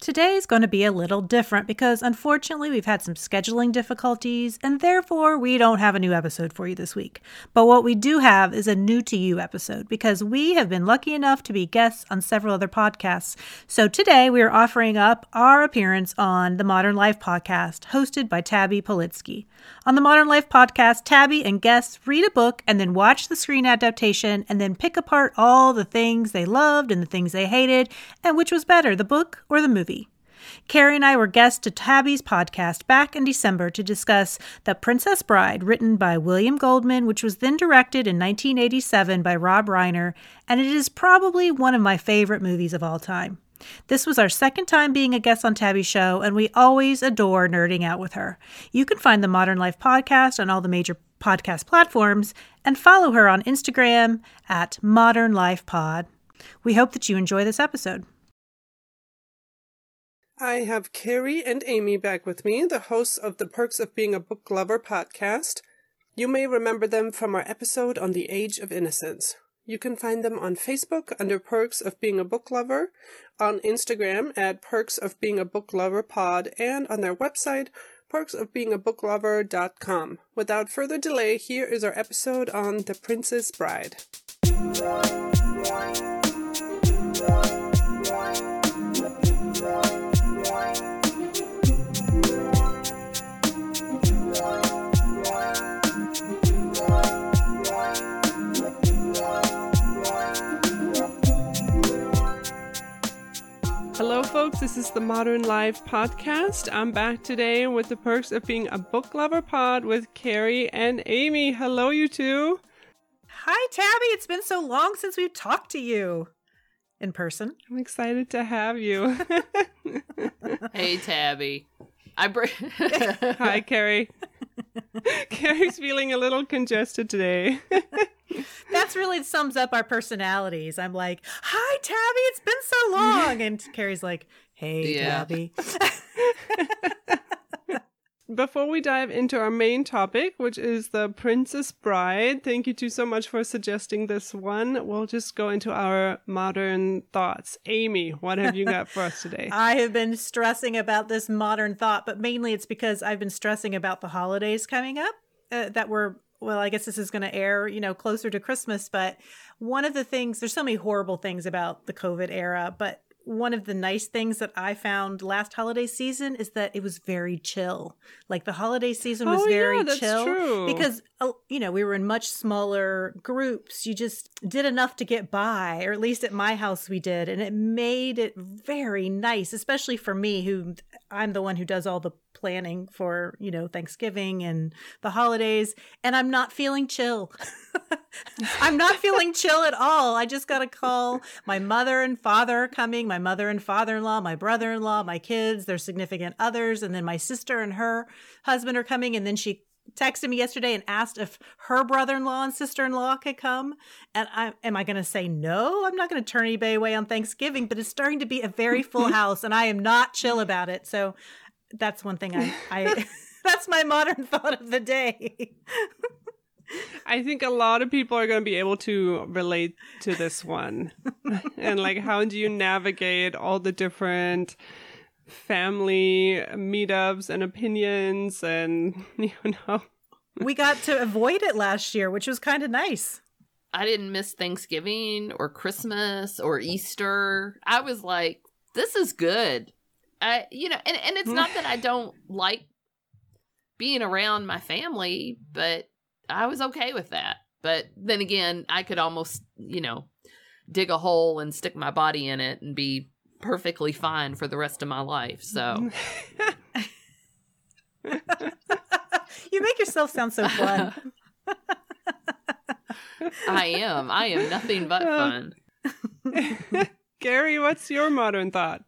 Today's going to be a little different because unfortunately we've had some scheduling difficulties and therefore we don't have a new episode for you this week. But what we do have is a new to you episode because we have been lucky enough to be guests on several other podcasts. So today we are offering up our appearance on the Modern Life podcast hosted by Tabby Politsky. On the Modern Life podcast, Tabby and guests read a book and then watch the screen adaptation and then pick apart all the things they loved and the things they hated and which was better, the book or the movie. Carrie and I were guests to Tabby's podcast back in December to discuss The Princess Bride, written by William Goldman, which was then directed in 1987 by Rob Reiner, and it is probably one of my favorite movies of all time. This was our second time being a guest on Tabby's show, and we always adore nerding out with her. You can find the Modern Life podcast on all the major podcast platforms and follow her on Instagram at Modern Life Pod. We hope that you enjoy this episode. I have Carrie and Amy back with me, the hosts of the Perks of Being a Book Lover podcast. You may remember them from our episode on the Age of Innocence. You can find them on Facebook under Perks of Being a Book Lover, on Instagram at Perks of Being a Book Lover Pod, and on their website, perksofbeingabooklover.com. Without further delay, here is our episode on The Princess Bride. Hello, folks. This is the Modern Life podcast. I'm back today with the perks of being a book lover pod with Carrie and Amy. Hello, you two. Hi, Tabby. It's been so long since we've talked to you in person. I'm excited to have you. hey, Tabby. I br- Hi, Carrie. Carrie's feeling a little congested today. That's really sums up our personalities. I'm like, "Hi, Tabby. It's been so long," and Carrie's like, "Hey, Yeah. Tabby." Before we dive into our main topic, which is the Princess Bride, thank you two so much for suggesting this one. We'll just go into our modern thoughts. Amy, what have you got for us today? I have been stressing about this modern thought, but mainly it's because I've been stressing about the holidays coming up uh, that were well, I guess this is going to air, you know, closer to Christmas, but one of the things there's so many horrible things about the COVID era, but one of the nice things that I found last holiday season is that it was very chill. Like the holiday season was Oh, yeah, very that's chill true. because uh, you know we were in much smaller groups. You just did enough to get by, or at least at my house we did, and it made it very nice, especially for me who I'm the one who does all the planning for you know Thanksgiving and the holidays, and I'm not feeling chill. I'm not feeling chill at all. I just got a call my mother and father are coming, my mother and father in law, my brother in law, my kids, their significant others, and then my sister and her husband are coming. And then she texted me yesterday and asked if her brother in law and sister in law could come. And I am I going to say no? I'm not going to turn anybody away on Thanksgiving, but it's starting to be a very full house, and I am not chill about it. So that's one thing I. I That's my modern thought of the day. I think a lot of people are going to be able to relate to this one. and like, how do you navigate all the different family meetups and opinions and, you know, we got to avoid it last year, which was kind of nice. I didn't miss Thanksgiving or Christmas or Easter. I was like, this is good. I, you know, and, and it's not that I don't like being around my family, but I was okay with that. But then again, I could almost, you know, dig a hole and stick my body in it and be perfectly fine for the rest of my life. So You make yourself sound so fun. I am. I am nothing but uh, fun. Carrie, what's your modern thought?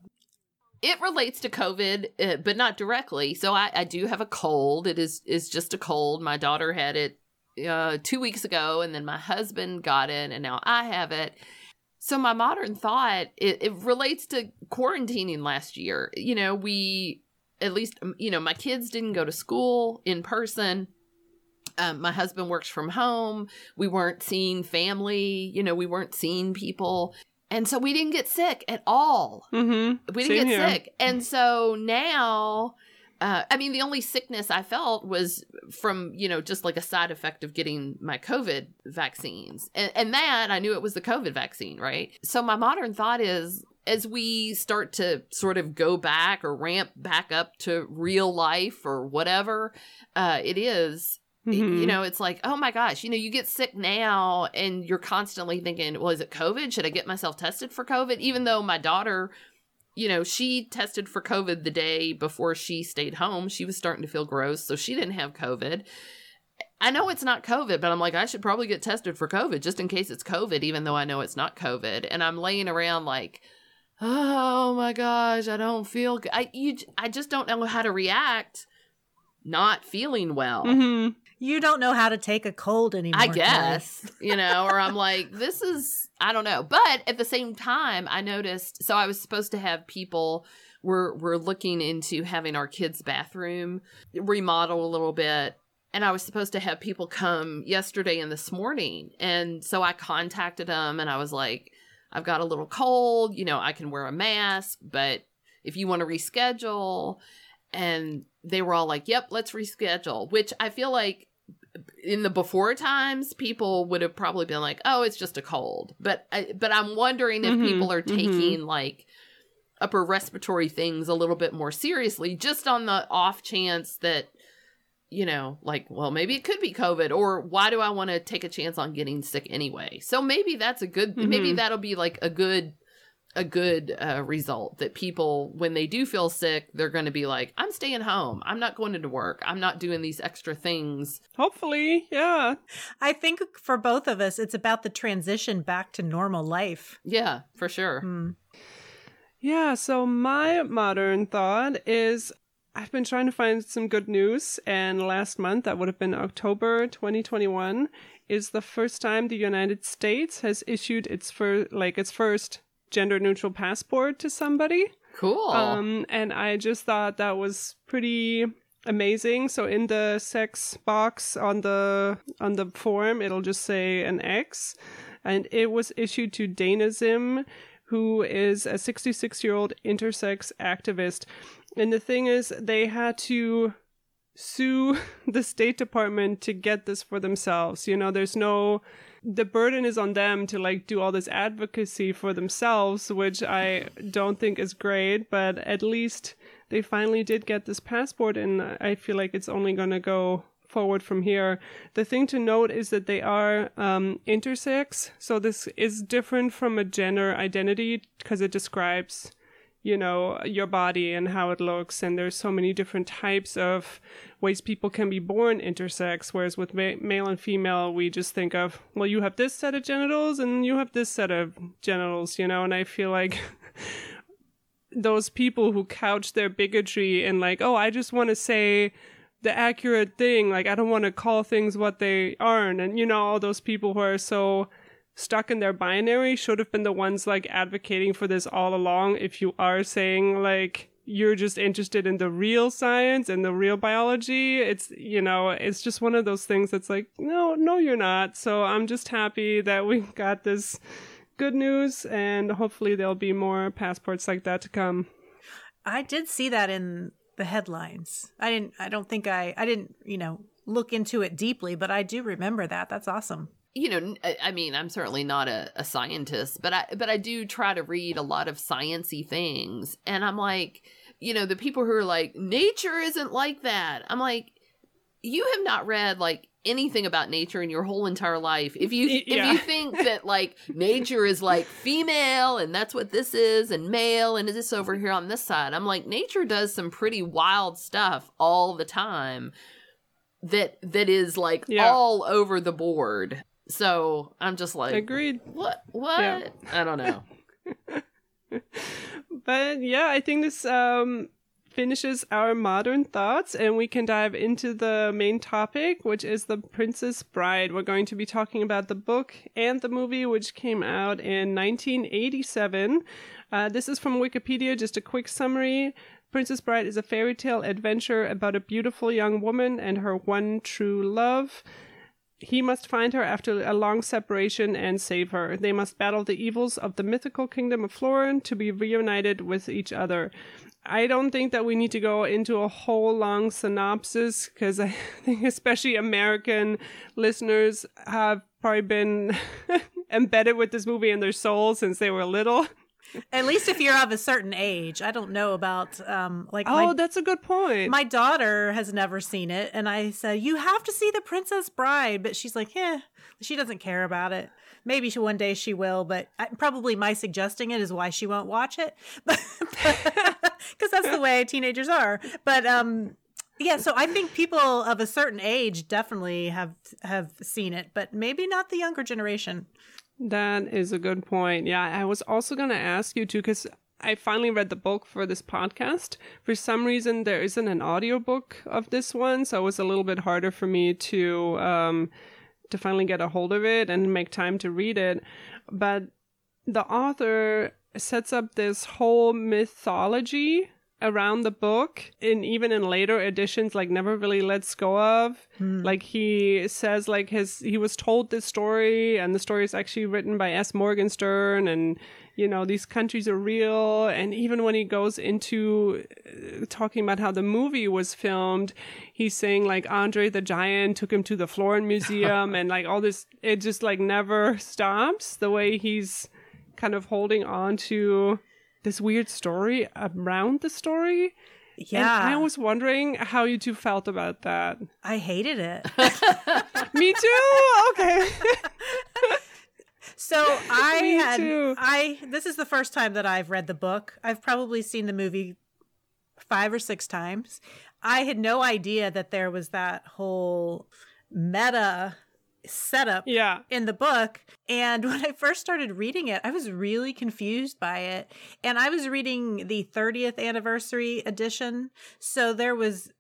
It relates to COVID, uh, but not directly. So I, I do have a cold. It is is just a cold. My daughter had it uh, two weeks ago, and then my husband got it, and now I have it. So my modern thought it, it relates to quarantining last year. You know, we at least um, you know my kids didn't go to school in person. Um, my husband works from home. We weren't seeing family. You know, we weren't seeing people And so we didn't get sick at all. Mm-hmm. We didn't get sick. And so now uh, I mean, the only sickness I felt was from, you know, just like a side effect of getting my COVID vaccines. And, and that I knew it was the COVID vaccine, right? So my modern thought is as we start to sort of go back or ramp back up to real life or whatever uh, it is, Mhm. you know, it's like, oh my gosh, you know, you get sick now and you're constantly thinking, well, is it COVID? Should I get myself tested for COVID? Even though my daughter, you know, she tested for COVID the day before she stayed home. She was starting to feel gross, so she didn't have COVID. I know it's not COVID, but I'm like, I should probably get tested for COVID just in case it's COVID, even though I know it's not COVID. And I'm laying around like, oh my gosh, I don't feel. G-. I you, I just don't know how to react. Not feeling well. Mhm. You don't know how to take a cold anymore. I guess, you know, or I'm like, this is, I don't know. But at the same time, I noticed, so I was supposed to have people, we're, we're looking into having our kids' bathroom remodel a little bit. And I was supposed to have people come yesterday and this morning. And so I contacted them and I was like, I've got a little cold, you know, I can wear a mask, but if you want to reschedule, and they were all like, yep, let's reschedule, which I feel like in the before times people would have probably been like oh it's just a cold but I, but i'm wondering if Mhm, people are mhm. taking like upper respiratory things a little bit more seriously just on the off chance that you know like well maybe it could be covid or why do i want to take a chance on getting sick anyway so maybe that's a good maybe Mhm. that'll be like a good a good uh, result that people when they do feel sick they're going to be like i'm staying home i'm not going into work i'm not doing these extra things Hopefully, yeah. I think for both of us, it's about the transition back to normal life. yeah for sure Hmm. Yeah, so my modern thought is I've been trying to find some good news, and last month, that would have been October 2021, is the first time the United States has issued its first, like its first gender neutral passport to somebody. cool Um, and I just thought that was pretty amazing. So in the sex box on the on the form, it'll just say an X, and it was issued to Dana Zzyym, who is a 66 year old intersex activist. And the thing is, they had to sue the State Department to get this for themselves. You know, there's no the burden is on them to like do all this advocacy for themselves, which I don't think is great, but at least they finally did get this passport and I feel like it's only going to go forward from here. The thing to note is that they are um, intersex, so this is different from a gender identity because it describes you know your body and how it looks. And there's so many different types of ways people can be born intersex. Whereas with ma- male and female we just think of well you have this set of genitals and you have this set of genitals you know? And i feel like those people who couch their bigotry in like oh i just want to say the accurate thing. Like i don't want to call things what they aren't. And you know all those people who are so stuck in their binary should have been the ones like advocating for this all along if you are saying like you're just interested in the real science and the real biology it's you know it's just one of those things that's like no no you're not so i'm just happy that we got this good news and hopefully there'll be more passports like that to come I did see that in the headlines. I didn't. I don't think I. I didn't. You know, look into it deeply, but I do remember that. That's awesome. You know i mean i'm certainly not a, a scientist but i but i do try to read a lot of sciency things and i'm like you know the people who are like nature isn't like that i'm like you have not read like anything about nature in your whole entire life if you if yeah. you think that like nature is like female and that's what this is and male and this over here on this side i'm like nature does some pretty wild stuff all the time that that is like Yeah. all over the board so i'm just like agreed what what Yeah. i don't know but yeah, I think this um, finishes our modern thoughts, and we can dive into the main topic, which is The Princess Bride. We're going to be talking about the book and the movie, which came out in 1987. Uh, this is from Wikipedia, just a quick summary. Princess Bride is a fairy tale adventure about a beautiful young woman and her one true love. He must find her after a long separation and save her. They must battle the evils of the mythical kingdom of Florin to be reunited with each other. I don't think that we need to go into a whole long synopsis because I think especially American listeners have probably been embedded with this movie in their soul since they were little. At least if you're of a certain age. I don't know about um like Oh, my, that's a good point. my daughter has never seen it and I said, "You have to see The Princess Bride." But she's like, "Yeah, she doesn't care about it. Maybe she one day she will, but I, probably my suggesting it is why she won't watch it." Cuz that's the way teenagers are. But um yeah, so I think people of a certain age definitely have have seen it, but maybe not the younger generation. That is a good point. Yeah, I was also going to ask you too, because I finally read the book for this podcast. For some reason, there isn't an audiobook of this one, so it was a little bit harder for me to um, to finally get a hold of it and make time to read it. But the author sets up this whole mythology around the book and even in later editions like never really lets go of. Like he says like his he was told this story and the story is actually written by s. Morgenstern and you know these countries are real. And even when he goes into uh, talking about how the movie was filmed he's saying like andre the giant took him to the florin museum and like all this it just like never stops the way he's kind of holding on to this weird story around the story. Yeah. And I was wondering how you two felt about that. I hated it. Me too. Okay. So I Me had too. I this is the first time that I've read the book. I've probably seen the movie five or six times. I had no idea that there was that whole meta setup yeah. in the book. And when I first started reading it, I was really confused by it. And I was reading the 30th anniversary edition. So there was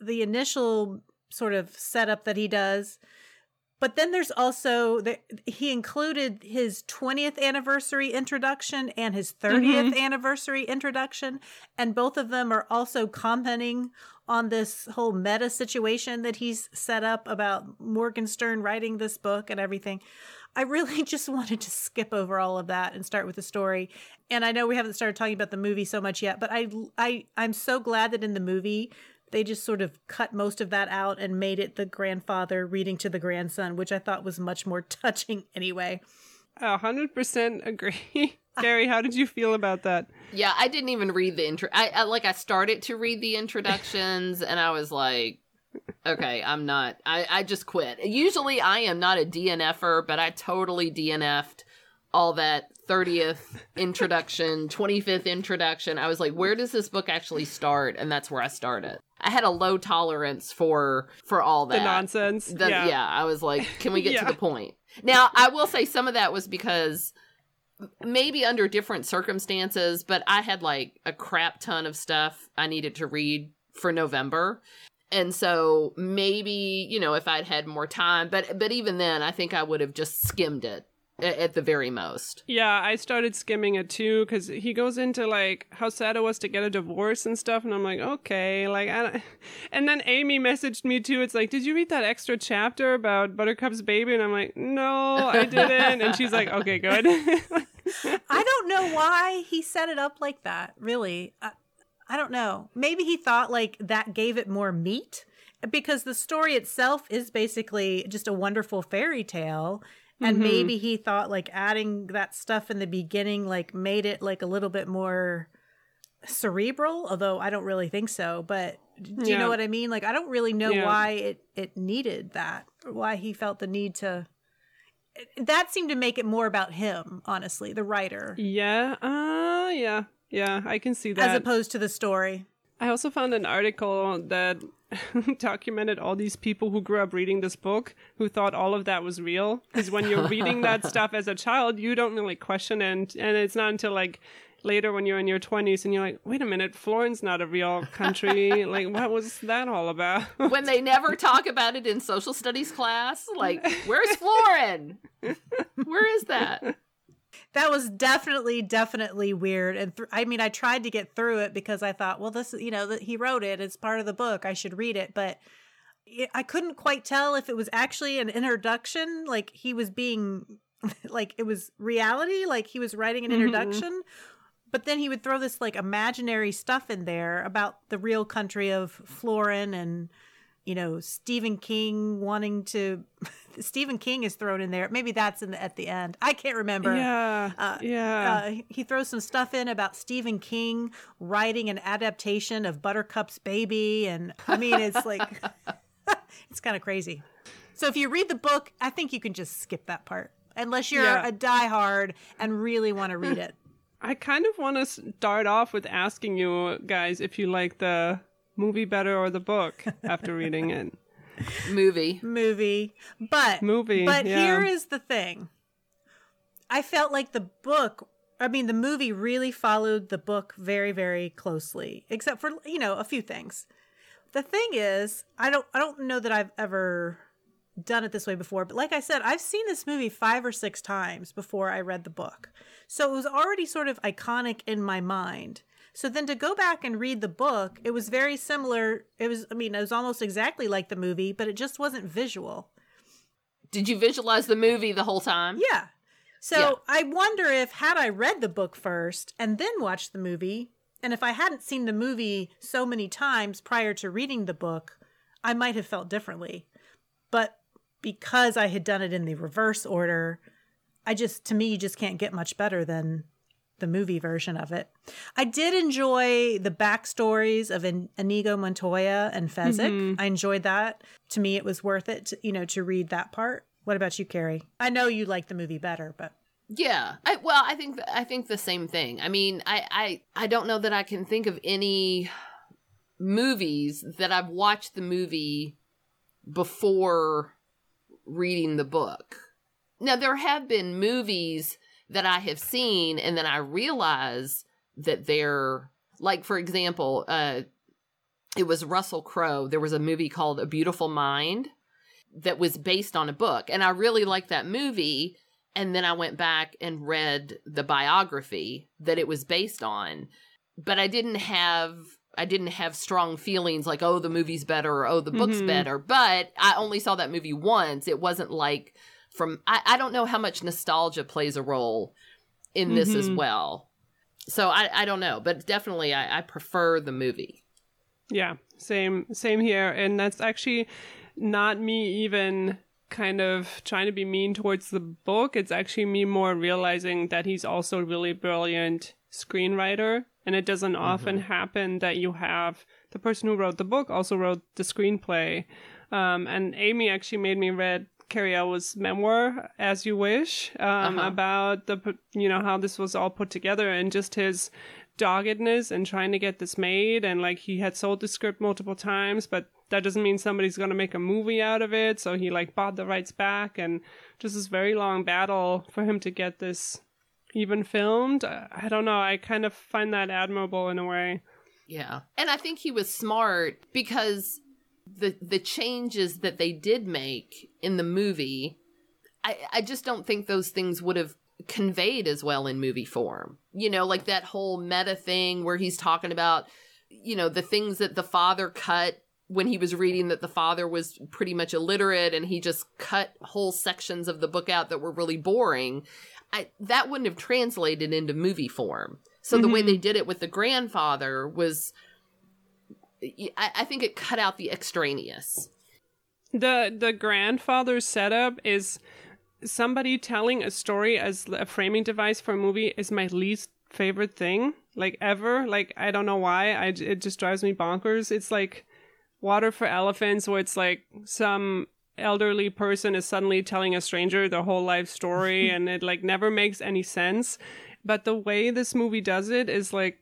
the initial sort of setup that he does. But then there's also the, he included his 20th anniversary introduction and his 30th mm-hmm. anniversary introduction. And both of them are also commenting on this whole meta situation that he's set up about Morgenstern writing this book and everything. I really just wanted to skip over all of that and start with the story. And I know we haven't started talking about the movie so much yet, but I I I'm so glad that in the movie they just sort of cut most of that out and made it the grandfather reading to the grandson, which I thought was much more touching anyway. A hundred percent agree. Carrie, how did you feel about that? Yeah, I didn't even read the intro. I, I like I started to read the introductions, and I was like, okay, I'm not. I I just quit. Usually, I am not a DNFer, but I totally DNF'd all that 30th introduction, 25th introduction. I was like, where does this book actually start? And that's where I started. I had a low tolerance for for all that The nonsense. the- yeah. yeah. I was like, can we get Yeah. to the point? Now, I will say some of that was because maybe under different circumstances, but I had like a crap ton of stuff I needed to read for November. And so maybe, you know, if I'd had more time, but but even then I think I would have just skimmed it at, at the very most. Yeah, I started skimming it too because he goes into like how sad it was to get a divorce and stuff, and I'm like, okay, like, I don't... and then Amy messaged me too. It's like, did you read that extra chapter about Buttercup's baby? And I'm like, no, I didn't. and she's like, okay, good. I don't know why he set it up like that, really. I, I don't know. Maybe he thought like that gave it more meat because the story itself is basically just a wonderful fairy tale. And Mhm. maybe he thought like adding that stuff in the beginning like made it like a little bit more cerebral, although I don't really think so. But do you Yeah. know what I mean? Like I don't really know Yeah. why it it needed that, why he felt the need to. That seemed to make it more about him, honestly, the writer yeah, uh, yeah, yeah, I can see that. as opposed to the story. I also found an article that documented all these people who grew up reading this book who thought all of that was real. Because when you're reading that stuff as a child, you don't really question it. And it's not until like later when you're in your 20s and you're like, wait a minute, Florin's not a real country. like, what was that all about? When they never talk about it in social studies class, like, where's Florin? Where is that? That was definitely, definitely weird. And th- I mean, I tried to get through it because I thought, well, this, you know, that he wrote it. It's part of the book. I should read it. But I couldn't quite tell if it was actually an introduction, like he was being, like it was reality, like he was writing an Mhm. introduction. But then he would throw this like imaginary stuff in there about the real country of Florin and, you know, Stephen King wanting to. Stephen King is thrown in there. Maybe that's in the, at the end. I can't remember. Yeah. Uh, yeah. Uh, he throws some stuff in about Stephen King writing an adaptation of Buttercup's Baby, and I mean, it's like it's kind of crazy. So if you read the book, I think you can just skip that part, unless you're Yeah. a diehard and really want to read it. I kind of want to start off with asking you guys if you like the movie better or the book after reading it. Movie. Movie, but Movie, But yeah. here is the thing: I felt like the book. I mean, the movie really followed the book very, very closely, except for you know a few things. The thing is, I don't, I don't know that I've ever done it this way before, but like I said, I've seen this movie five or six times before I read the book, so it was already sort of iconic in my mind. So then to go back and read the book, it was very similar. It was, I mean, it was almost exactly like the movie, but it just wasn't visual. Did you visualize the movie the whole time? Yeah. So Yeah. I wonder if had I read the book first and then watched the movie, and if I hadn't seen the movie so many times prior to reading the book, I might have felt differently. But because I had done it in the reverse order, I just to me you just can't get much better than the movie version of it. I did enjoy the backstories of In- Inigo Montoya and Fezzik. Mm-hmm. I enjoyed that. To me, it was worth it, to, you know, to read that part. What about you, Carrie? I know you like the movie better, but Yeah. I, well, I think I think the same thing. I mean, I, I I don't know that I can think of any movies that I've watched the movie before reading the book. Now there have been movies that I have seen and then I realize that they're like for example, uh it was Russell Crowe. There was a movie called A Beautiful Mind that was based on a book and I really liked that movie and then I went back and read the biography that it was based on. But I didn't have I didn't have strong feelings like oh the movie's better or oh the book's Mhm. better. But I only saw that movie once. It wasn't like from I, I don't know how much nostalgia plays a role in this as Mhm. well. So I, I don't know, but definitely I, I prefer the movie. Yeah, same same here, and that's actually not me even kind of trying to be mean towards the book. It's actually me more realizing that he's also a really brilliant screenwriter, and it doesn't often happen that you have the person who wrote the book also wrote the screenplay. Um, and Amy actually made me read Cary Elwes' memoir, As You Wish, um, Uh-huh. about the, you know, how this was all put together and just his doggedness and trying to get this made. And like he had sold the script multiple times, but that doesn't mean somebody's going to make a movie out of it. So he like bought the rights back and just this very long battle for him to get this even filmed. I I don't know. I kind of find that admirable in a way. Yeah. And I think he was smart because the the changes that they did make in the movie, I, I just don't think those things would have conveyed as well in movie form. You know, like that whole meta thing where he's talking about, you know, the things that the father cut when he was reading that the father was pretty much illiterate and he just cut whole sections of the book out that were really boring. I, that wouldn't have translated into movie form. So the way mm-hmm. they did it with the grandfather was, I, I think it cut out the extraneous. The the grandfather setup is somebody telling a story as a framing device for a movie is my least favorite thing like ever. Like I don't know why. I it just drives me bonkers. It's like Water for Elephants where it's like some elderly person is suddenly telling a stranger their whole life story and it like never makes any sense. But the way this movie does it is like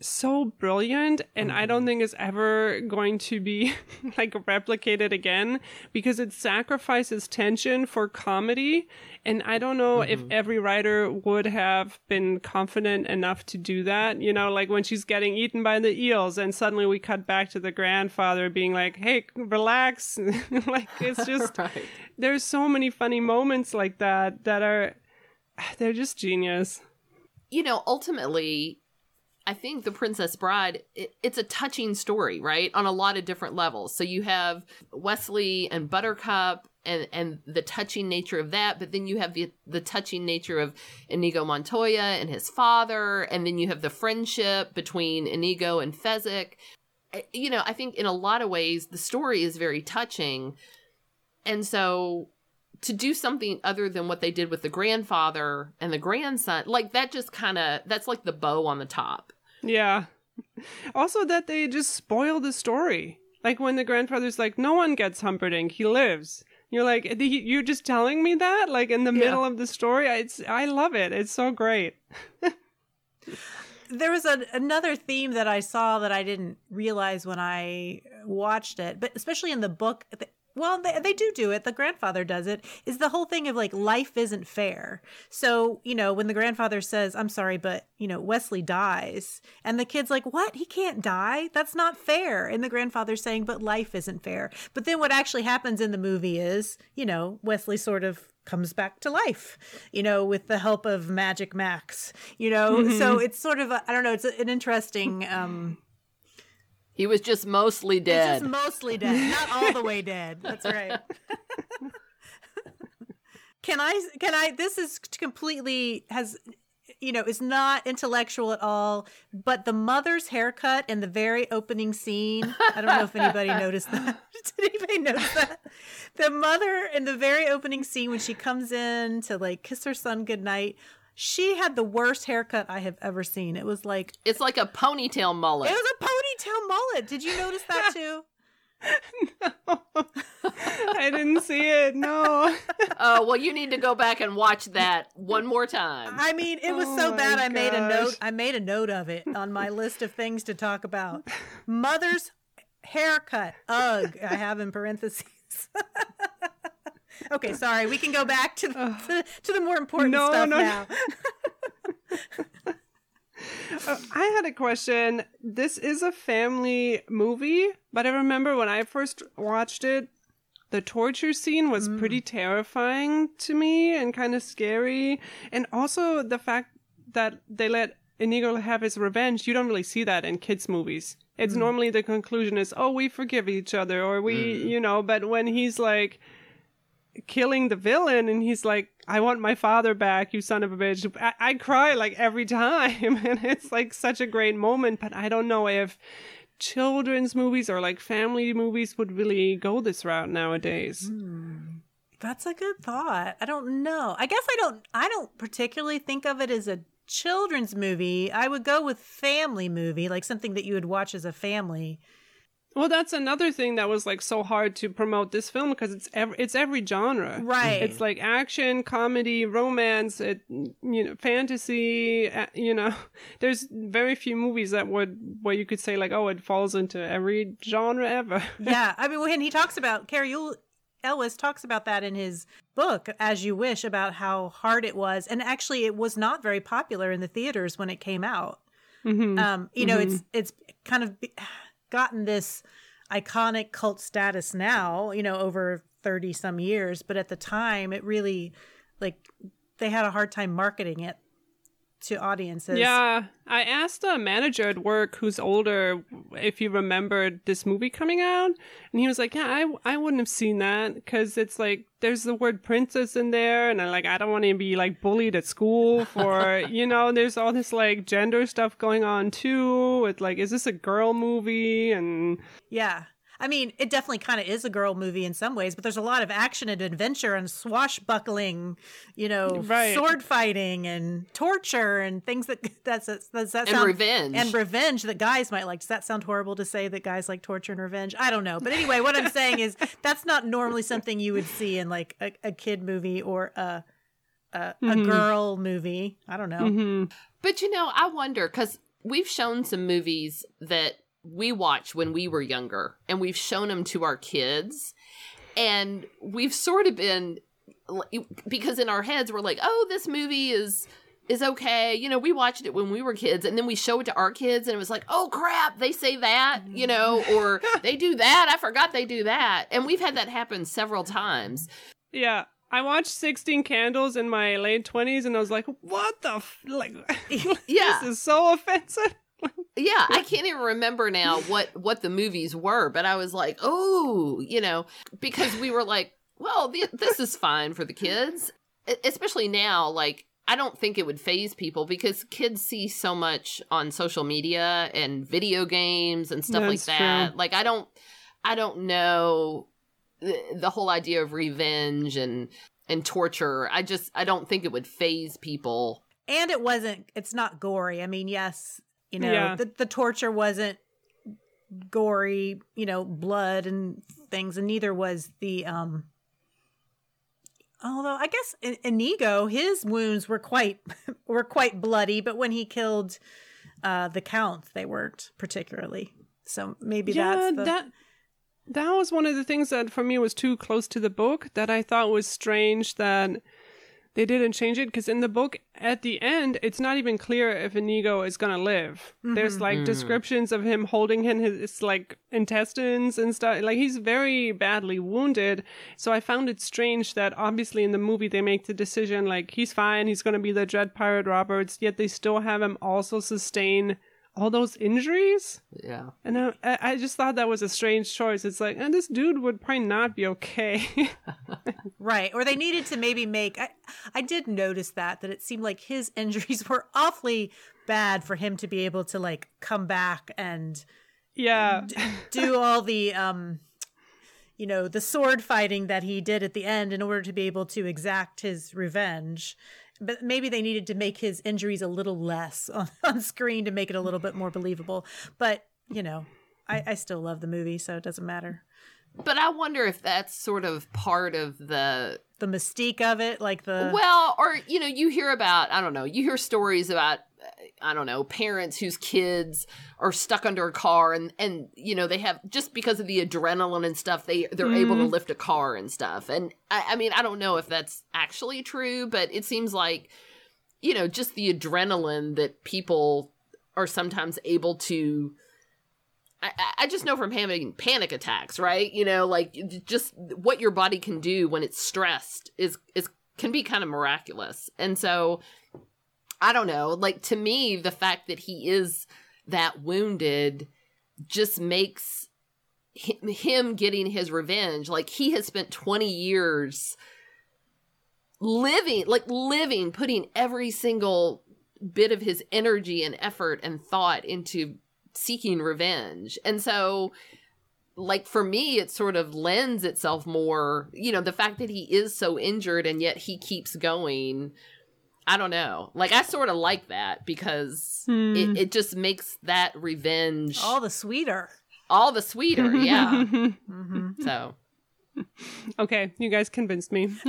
so brilliant and I don't mm-hmm. think it's ever going to be like replicated again because it sacrifices tension for comedy and I don't know if mm-hmm. every writer would have been confident enough to do that you know like when she's getting eaten by the eels and suddenly we cut back to the grandfather being like hey relax like it's just Right. there's so many funny moments like that that are they're just genius. You know, ultimately, I think The Princess Bride, it, it's a touching story, right? On a lot of different levels. So you have Westley and Buttercup and, and the touching nature of that, but then you have the, the touching nature of Inigo Montoya and his father, and then you have the friendship between Inigo and Fezzik. You know, I think in a lot of ways, the story is very touching. And so to do something other than what they did with the grandfather and the grandson, like that just kind of that's like the bow on the top. Yeah. Also, that they just spoil the story. Like when the grandfather's like, "No one gets Humperdinck; he lives." You're like, "You're just telling me that?" Like in the yeah. middle of the story, it's I love it. It's so great. there was a, another theme that I saw that I didn't realize when I watched it, but especially in the book, well they, they do do it. The grandfather does it. Is the whole thing of like life isn't fair. So you know when the grandfather says i'm sorry but you know westley dies and the kid's like what? He can't die? That's not fair. And the grandfather's saying but life isn't fair. But then what actually happens in the movie is you know westley sort of comes back to life, you know, with the help of Magic Max, you know. Mm-hmm. So it's sort of I don't know, it's an interesting um he was just mostly dead. Just mostly dead, not all the way dead. That's right. can I? Can I? This is completely has you know, is not intellectual at all. But the mother's haircut in the very opening scene, I don't know if anybody noticed that. Did anybody notice that? The mother in the very opening scene when she comes in to like kiss her son goodnight she had the worst haircut I have ever seen. It was like it's like a ponytail mullet. It was a ponytail mullet. Did you notice that too? no, I didn't see it. No. Oh well, you need to go back and watch that one more time. I mean, it was oh so bad. I made a note. I made a note of it on my list of things to talk about. Mother's haircut. Ugh. I have in parentheses. Okay, sorry. We can go back to the, to, to, the more important no, stuff no, now. Uh, I had a question. This is a family movie, but I remember when I first watched it, the torture scene was mm. pretty terrifying to me and kind of scary. And also the fact that they let Inigo have his revenge, you don't really see that in kids' movies. It's mm. normally the conclusion is, oh, we forgive each other, or we, mm. you know, but when he's like, killing the villain and he's like i want my father back you son of a bitch. I, I cry like every time and it's like such a great moment but i don't know if children's movies or like family movies would really go this route nowadays. Hmm. that's a good thought. I don't know. I guess i don't i don't particularly think of it as a children's movie. I would go with family movie like something that you would watch as a family well, that's another thing that was like so hard to promote this film because it's every, it's every genre. Right. It's like action, comedy, romance, it, you know, fantasy, you know. There's very few movies that would where you could say like, "Oh, it falls into every genre ever." yeah. I mean, when he talks about Cary Elwes talks about that in his book, As You Wish, about how hard it was. And actually, it was not very popular in the theaters when it came out. Mm-hmm. Um, you know, mm-hmm. it's it's kind of gotten this iconic cult status now, you know, over 30 some years, but at the time it really like they had a hard time marketing it to audiences. Yeah, I asked a manager at work who's older if he remembered this movie coming out, and he was like, "Yeah, I I wouldn't have seen that because it's like there's the word princess in there, and I like I don't want to be like bullied at school for you know there's all this like gender stuff going on too. with like is this a girl movie and yeah." I mean, it definitely kind of is a girl movie in some ways, but there's a lot of action and adventure and swashbuckling, you know, right. sword fighting and torture and things that that's does that sound and revenge and revenge that guys might like. Does that sound horrible to say that guys like torture and revenge? I don't know, but anyway, what I'm saying is that's not normally something you would see in like a, a kid movie or a a, mm-hmm. a, girl movie. I don't know, mm-hmm. but you know, I wonder because we've shown some movies that we watched when we were younger and we've shown them to our kids and we've sort of been because in our heads we're like oh this movie is is okay you know we watched it when we were kids and then we show it to our kids and it was like oh crap they say that you mm-hmm. know or they do that i forgot they do that and we've had that happen several times yeah I watched 16 Candles in my late 20s and I was like, what the f-? like yeah. this is so offensive. Yeah, I can't even remember now what what the movies were, but I was like, oh, you know, because we were like, well, th- this is fine for the kids, especially now. Like, I don't think it would phase people because kids see so much on social media and video games and stuff like that. true. Like, I don't, I don't know the, the whole idea of revenge and and torture. I just, I don't think it would phase people. And it wasn't, it's not gory. I mean, yes, you know, Yeah. the, the torture wasn't gory, you know, blood and things, and neither was the, um, although I guess Inigo, his wounds were quite, were quite bloody, but when he killed, uh, the count, they weren't particularly. So maybe yeah, that's the, that that was one of the things that for me was too close to the book that I thought was strange that they didn't change it because in the book at the end it's not even clear if Inigo is gonna live. There's like Mhm. descriptions of him holding in his, his like intestines and stuff. Like he's very badly wounded. So I found it strange that obviously in the movie they make the decision like he's fine, he's gonna be the Dread Pirate Roberts, yet they still have him also sustain all those injuries. Yeah. And I, I I just thought that was a strange choice. It's like, and this dude would probably not be okay. Right. Or they needed to maybe make I, I did notice that that it seemed like his injuries were awfully bad for him to be able to like come back and yeah. d- do all the um you know, the sword fighting that he did at the end in order to be able to exact his revenge. But maybe they needed to make his injuries a little less on, on screen to make it a little bit more believable. But, you know, I, I still love the movie, so it doesn't matter. But I wonder if that's sort of part of the The mystique of it, like the well, or you know, you hear about I don't know, you hear stories about I don't know parents whose kids are stuck under a car and and you know they have just because of the adrenaline and stuff they they're able to mm-hmm. lift a car and stuff. And I, I mean I don't know if that's actually true, but it seems like you know just the adrenaline that people are sometimes able to I, I- just know from having panic attacks, right? You know, like just what your body can do when it's stressed is is can be kind of miraculous. And so I don't know, like to me the fact that he is that wounded just makes him getting his revenge. Like he has spent 20 years living, like living, putting every single bit of his energy and effort and thought into seeking revenge. And so like for me it sort of lends itself more, you know, the fact that he is so injured and yet he keeps going. I don't know. Like I sort of like that because Hmm. it, it just makes that revenge all the sweeter. all the sweeter. Yeah. hmm so okay, you guys convinced me.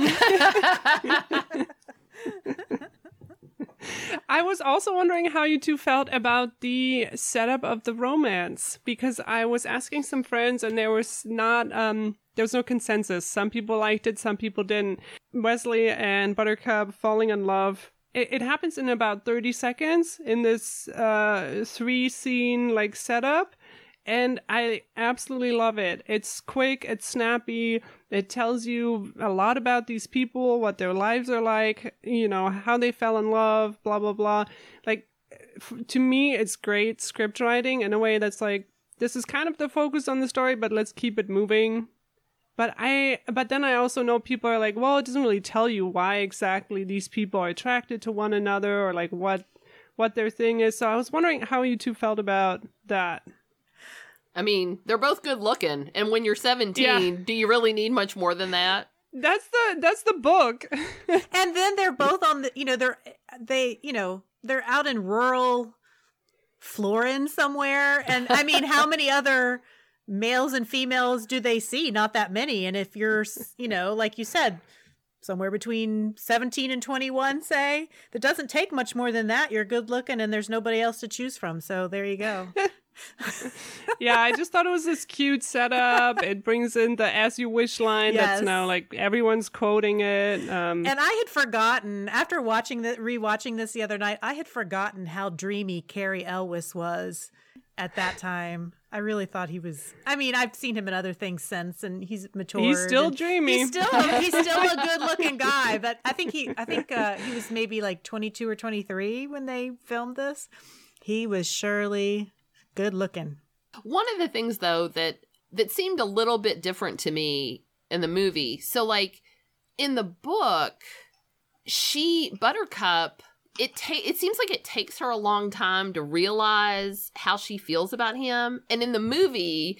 I was also wondering how you two felt about the setup of the romance because I was asking some friends and there was not um there was no consensus. Some people liked it, some people didn't. Westley and Buttercup falling in love. It, it happens in about 30 seconds in this uh three scene like setup and I absolutely love it. It's quick, it's snappy, it tells you a lot about these people, what their lives are like, you know, how they fell in love, blah, blah, blah. Like, f- to me, it's great script writing in a way that's like, this is kind of the focus on the story, but let's keep it moving. But I, but then I also know people are like, well, it doesn't really tell you why exactly these people are attracted to one another or like what, what their thing is. So I was wondering how you two felt about that. I mean, they're both good looking and when you're 17, Yeah. do you really need much more than that? That's the that's the book. And then they're both on the, you know, they're they, you know, they're out in rural Florin somewhere. And I mean, how many other males and females do they see? Not that many. And if you're, you know, like you said, somewhere between 17 and 21, say, that doesn't take much more than that. You're good looking and there's nobody else to choose from. So there you go. yeah, I just thought it was this cute setup. It brings in the "as you wish" line. That's now like everyone's quoting it. Um, And I had forgotten after watching the rewatching this the other night. I had forgotten how dreamy Cary Elwes was at that time. I really thought he was. I mean, I've seen him in other things since, and he's matured. He's still dreamy. He's still he's still a good looking guy. But I think he I think uh, he was maybe like twenty two or twenty three when they filmed this. He was surely good looking. One of the things though that that seemed a little bit different to me in the movie. So like in the book, she Buttercup it ta- it seems like it takes her a long time to realize how she feels about him and in the movie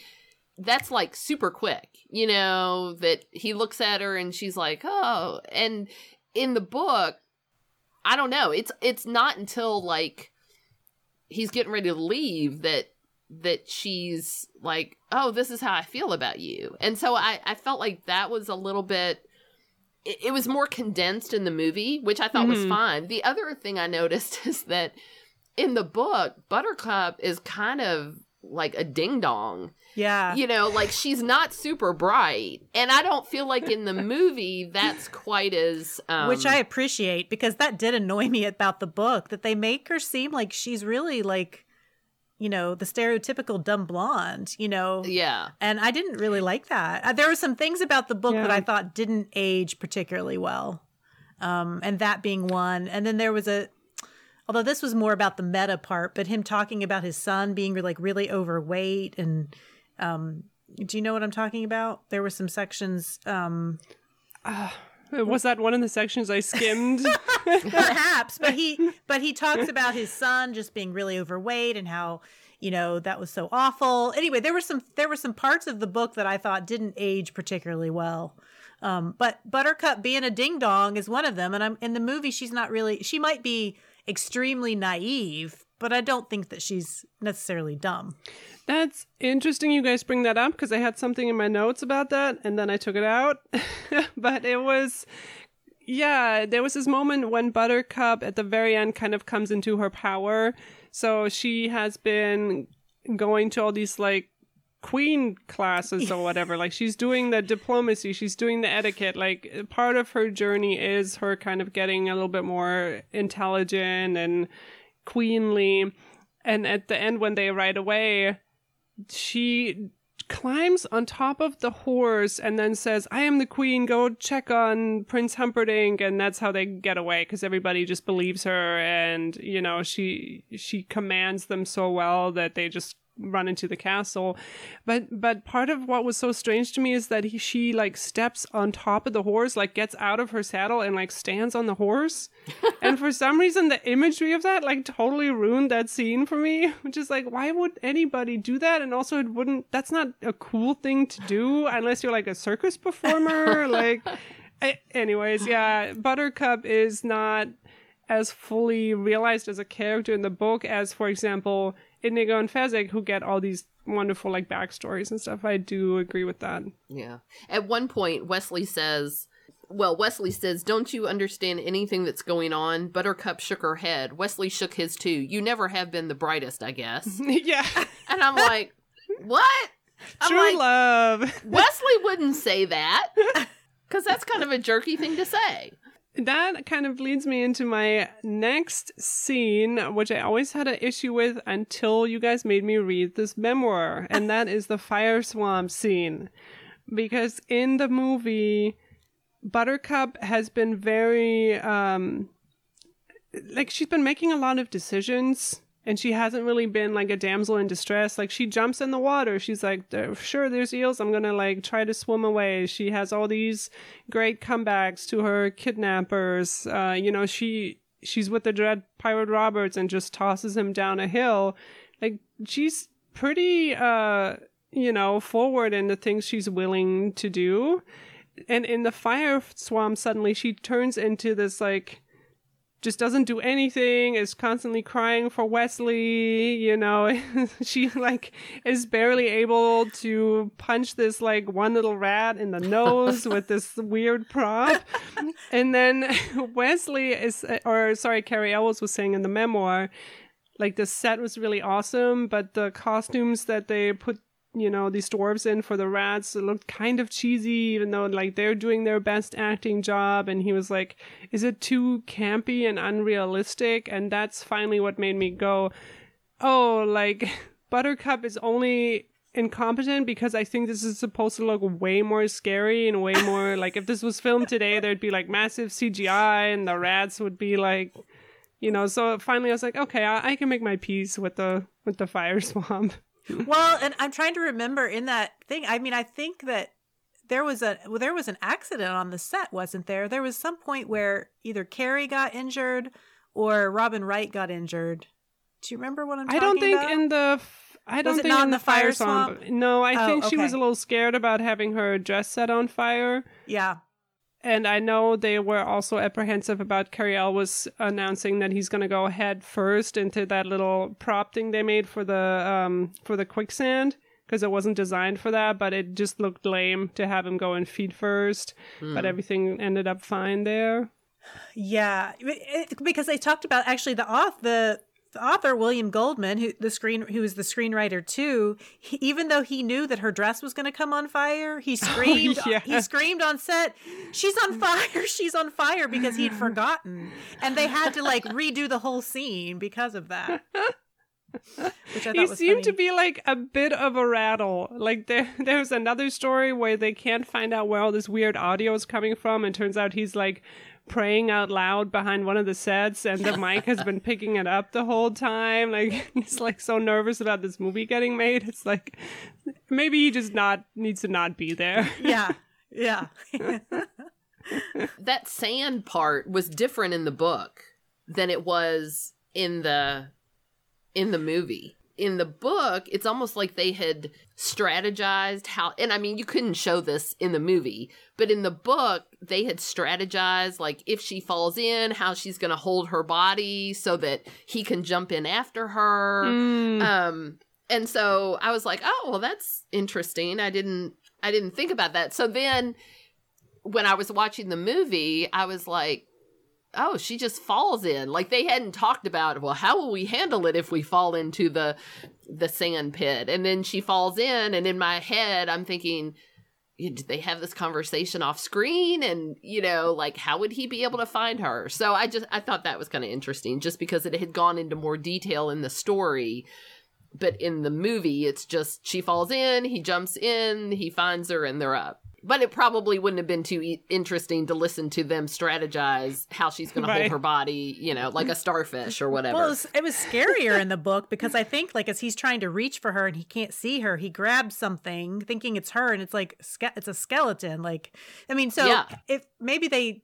that's like super quick you know that he looks at her and she's like oh and in the book i don't know it's it's not until like he's getting ready to leave that that she's like oh this is how i feel about you and so i i felt like that was a little bit it, it was more condensed in the movie which i thought was Mhm. fine the other thing i noticed is that in the book buttercup is kind of like a ding dong Yeah. you know like she's not super bright and i don't feel like in the movie that's quite as um, Which I appreciate because that did annoy me about the book that they make her seem like she's really like, you know, the stereotypical dumb blonde, you know. yeah And I didn't really like that. Uh, There were some things about the book that I thought didn't age particularly well. Um, and that being one. And then there was a, although this was more about the meta part, but him talking about his son being like really overweight. And um, do you know what I'm talking about? There were some sections, um, Was that one of the sections I skimmed? perhaps, but he, but he talks about his son just being really overweight and how, you know, that was so awful. Anyway, there were some, there were some parts of the book that I thought didn't age particularly well. Um, but Buttercup being a ding dong is one of them. And I'm in the movie, she's not really, she might be extremely naive, but I don't think that she's necessarily dumb. That's interesting you guys bring that up because I had something in my notes about that and then I took it out. but it was, yeah, there was this moment when Buttercup at the very end kind of comes into her power. So she has been going to all these like queen classes or whatever. Like she's doing the diplomacy, she's doing the etiquette. Like part of her journey is her kind of getting a little bit more intelligent and queenly. And at the end, when they ride away, she climbs on top of the horse and then says, I am the queen, go check on Prince Humperdinck. And that's how they get away because everybody just believes her. And, you know, she, she commands them so well that they just run into the castle. But, but part of what was so strange to me is that he, she like steps on top of the horse, like gets out of her saddle and like stands on the horse. and for some reason, the imagery of that like totally ruined that scene for me, which is like, why would anybody do that? And also, it wouldn't, that's not a cool thing to do unless you're like a circus performer. like, I, anyways, yeah, Buttercup is not as fully realized as a character in the book as, for example, Inigo and Fezzik, who get all these wonderful like backstories and stuff. I do agree with that. Yeah. At one point, Westley says, well, Westley says, Don't you understand anything that's going on? Buttercup shook her head. Westley shook his too. You never have been the brightest, I guess. yeah, And I'm like, What? I'm true like, love. Westley wouldn't say that. Because that's kind of a jerky thing to say. That kind of leads me into my next scene, which I always had an issue with until you guys made me read this memoir, and that is the fire swamp scene. Because in the movie, Buttercup has been very, um, like, she's been making a lot of decisions. And she hasn't really been like a damsel in distress. Like she jumps in the water. She's like, sure, there's eels. I'm gonna like try to swim away. She has all these great comebacks to her kidnappers. Uh, you know, she she's with the dread pirate Roberts and just tosses him down a hill. Like she's pretty uh you know, forward in the things she's willing to do. And in the fire swamp suddenly she turns into this like just doesn't do anything, is constantly crying for Westley, you know. she like is barely able to punch this like one little rat in the nose with this weird prop. And then Westley is or sorry, Cary Elwes was saying in the memoir, like the set was really awesome, but the costumes that they put you know these dwarves in for the rats. It looked kind of cheesy even though like they're doing their best acting job. And he was like is it too campy and unrealistic? And that's finally what made me go oh like buttercup is only incompetent because i think this is supposed to look way more scary and way more like if this was filmed today there'd be like massive cgi and the rats would be like You know, so finally I was like, okay, I, I can make my peace with the with the fire swamp. Well, and I'm trying to remember in that thing. I mean, I think that there was a well, there was an accident on the set, wasn't there? There was some point where either Cary got injured or Robin Wright got injured. Do you remember what I'm talking I don't think about? in the I don't think not in the, the fire fire swamp. swamp? No, I Oh, think she was a little scared about having her dress set on fire. yeah. And I know they were also apprehensive about Cary was announcing that he's going to go head first into that little prop thing they made for the um for the quicksand because it wasn't designed for that, but it just looked lame to have him go in feet first. But everything ended up fine there. Yeah, it- it- because they talked about actually the author, the, the author William Goldman, who the screen who was the screenwriter too. He, even though he knew that her dress was going to come on fire, he oh, screamed. yeah. He screamed on set, "She's on fire! She's on fire!" Because he'd forgotten, and they had to like redo the whole scene because of that. Which I he was seemed to be like a bit of a rattle. Like there, there's another story where they can't find out where all this weird audio is coming from, and turns out he's like praying out loud behind one of the sets, and the mic has been picking it up the whole time. Like he's like so nervous about this movie getting made. It's like maybe he just not needs to not be there. Yeah, yeah. that sand part was different in the book than it was in the in the movie in the book it's almost like they had strategized how and i mean you couldn't show this in the movie but in the book they had strategized like if she falls in how she's going to hold her body so that he can jump in after her. Mm. um and so i was like oh well that's interesting. I didn't i didn't think about that. So then when I was watching the movie, I was like, oh, she just falls in. Like they hadn't talked about, well, how will we handle it if we fall into the the sand pit? And then she falls in, and in my head, I'm thinking, did they have this conversation off screen? And you know, like how would he be able to find her? So I just I thought that was kind of interesting, just because it had gone into more detail in the story. But in the movie, it's just she falls in, he jumps in, he finds her, and they're up. But it probably wouldn't have been too e- interesting to listen to them strategize how she's going to hold her body, you know, like a starfish or whatever. Well, it was, it was scarier in the book because I think, like, as he's trying to reach for her and he can't see her, he grabs something thinking it's her, and it's like ske- it's a skeleton. Like, I mean, so Yeah. if maybe they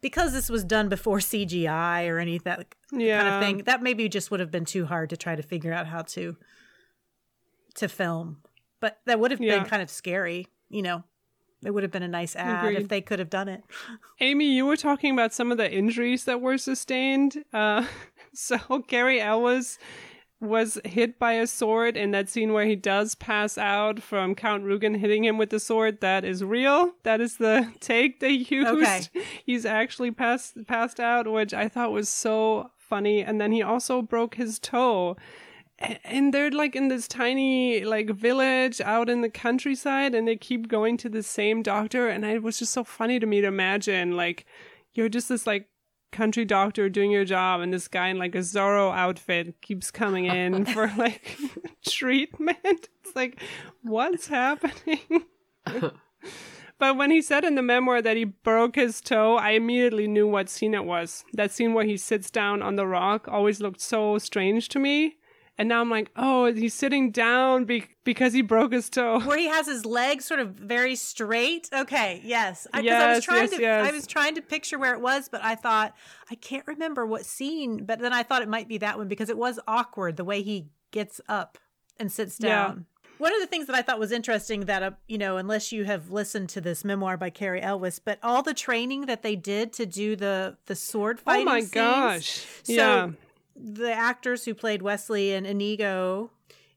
because this was done before CGI or any that kind of thing, that maybe just would have been too hard to try to figure out how to to film. But that would have Yeah. been kind of scary, you know. It would have been a nice ad Agreed. if they could have done it. Amy, you were talking about some of the injuries that were sustained. Uh, so Cary Elwes was hit by a sword in that scene where he does pass out from Count Rugen hitting him with the sword. That is real. That is the take they used. Okay. He's actually passed passed out, which I thought was so funny. And then he also broke his toe. And they're like in this tiny like village out in the countryside and they keep going to the same doctor and it was just so funny to me to imagine like you're just this like country doctor doing your job and this guy in like a Zorro outfit keeps coming in for like treatment. It's like what's happening? But when he said in the memoir that he broke his toe, I immediately knew what scene it was. That scene where he sits down on the rock always looked so strange to me. And now I'm like, oh, he's sitting down be- because he broke his toe. where he has his legs sort of very straight. Okay, yes. I, 'cause I was trying yes, to yes. I was trying to picture where it was, but I thought I can't remember what scene, but then I thought it might be that one because it was awkward the way he gets up and sits Yeah. down. One of the things that I thought was interesting that uh, you know, unless you have listened to this memoir by Cary Elwes, but all the training that they did to do the the sword fight. Oh my scenes, gosh. so yeah. The actors who played Westley and Inigo,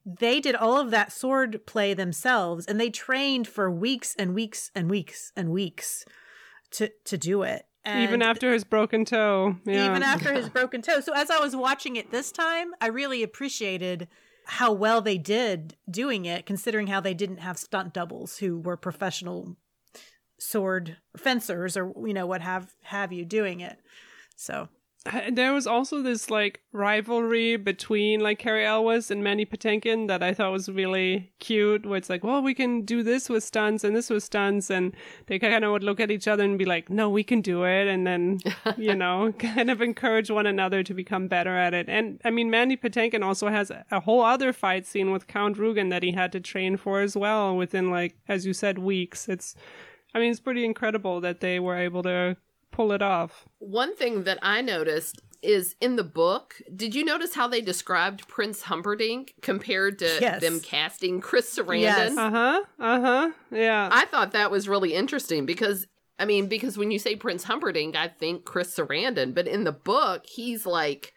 they did all of that sword play themselves, and they trained for weeks and weeks and weeks and weeks to to do it. And Even after his broken toe. Yeah. even after his broken toe. So as I was watching it this time, I really appreciated how well they did doing it, considering how they didn't have stunt doubles who were professional sword fencers or you know what have have you doing it. So There was also this like rivalry between like Cary Elwes and Mandy Patinkin that I thought was really cute. Where it's like, well, we can do this with stunts and this with stunts, and they kind of would look at each other and be like, no, we can do it, and then you know, kind of encourage one another to become better at it. And I mean, Mandy Patinkin also has a- a whole other fight scene with Count Rugen that he had to train for as well within like, as you said, weeks. It's, I mean, it's pretty incredible that they were able to pull it off. One thing that I noticed is in the book, did you notice how they described Prince Humperdinck compared to Yes. them casting Chris Sarandon? Yes. Uh huh. Uh huh. Yeah. I thought that was really interesting because I mean, because when you say Prince Humperdinck, I think Chris Sarandon, but in the book, he's like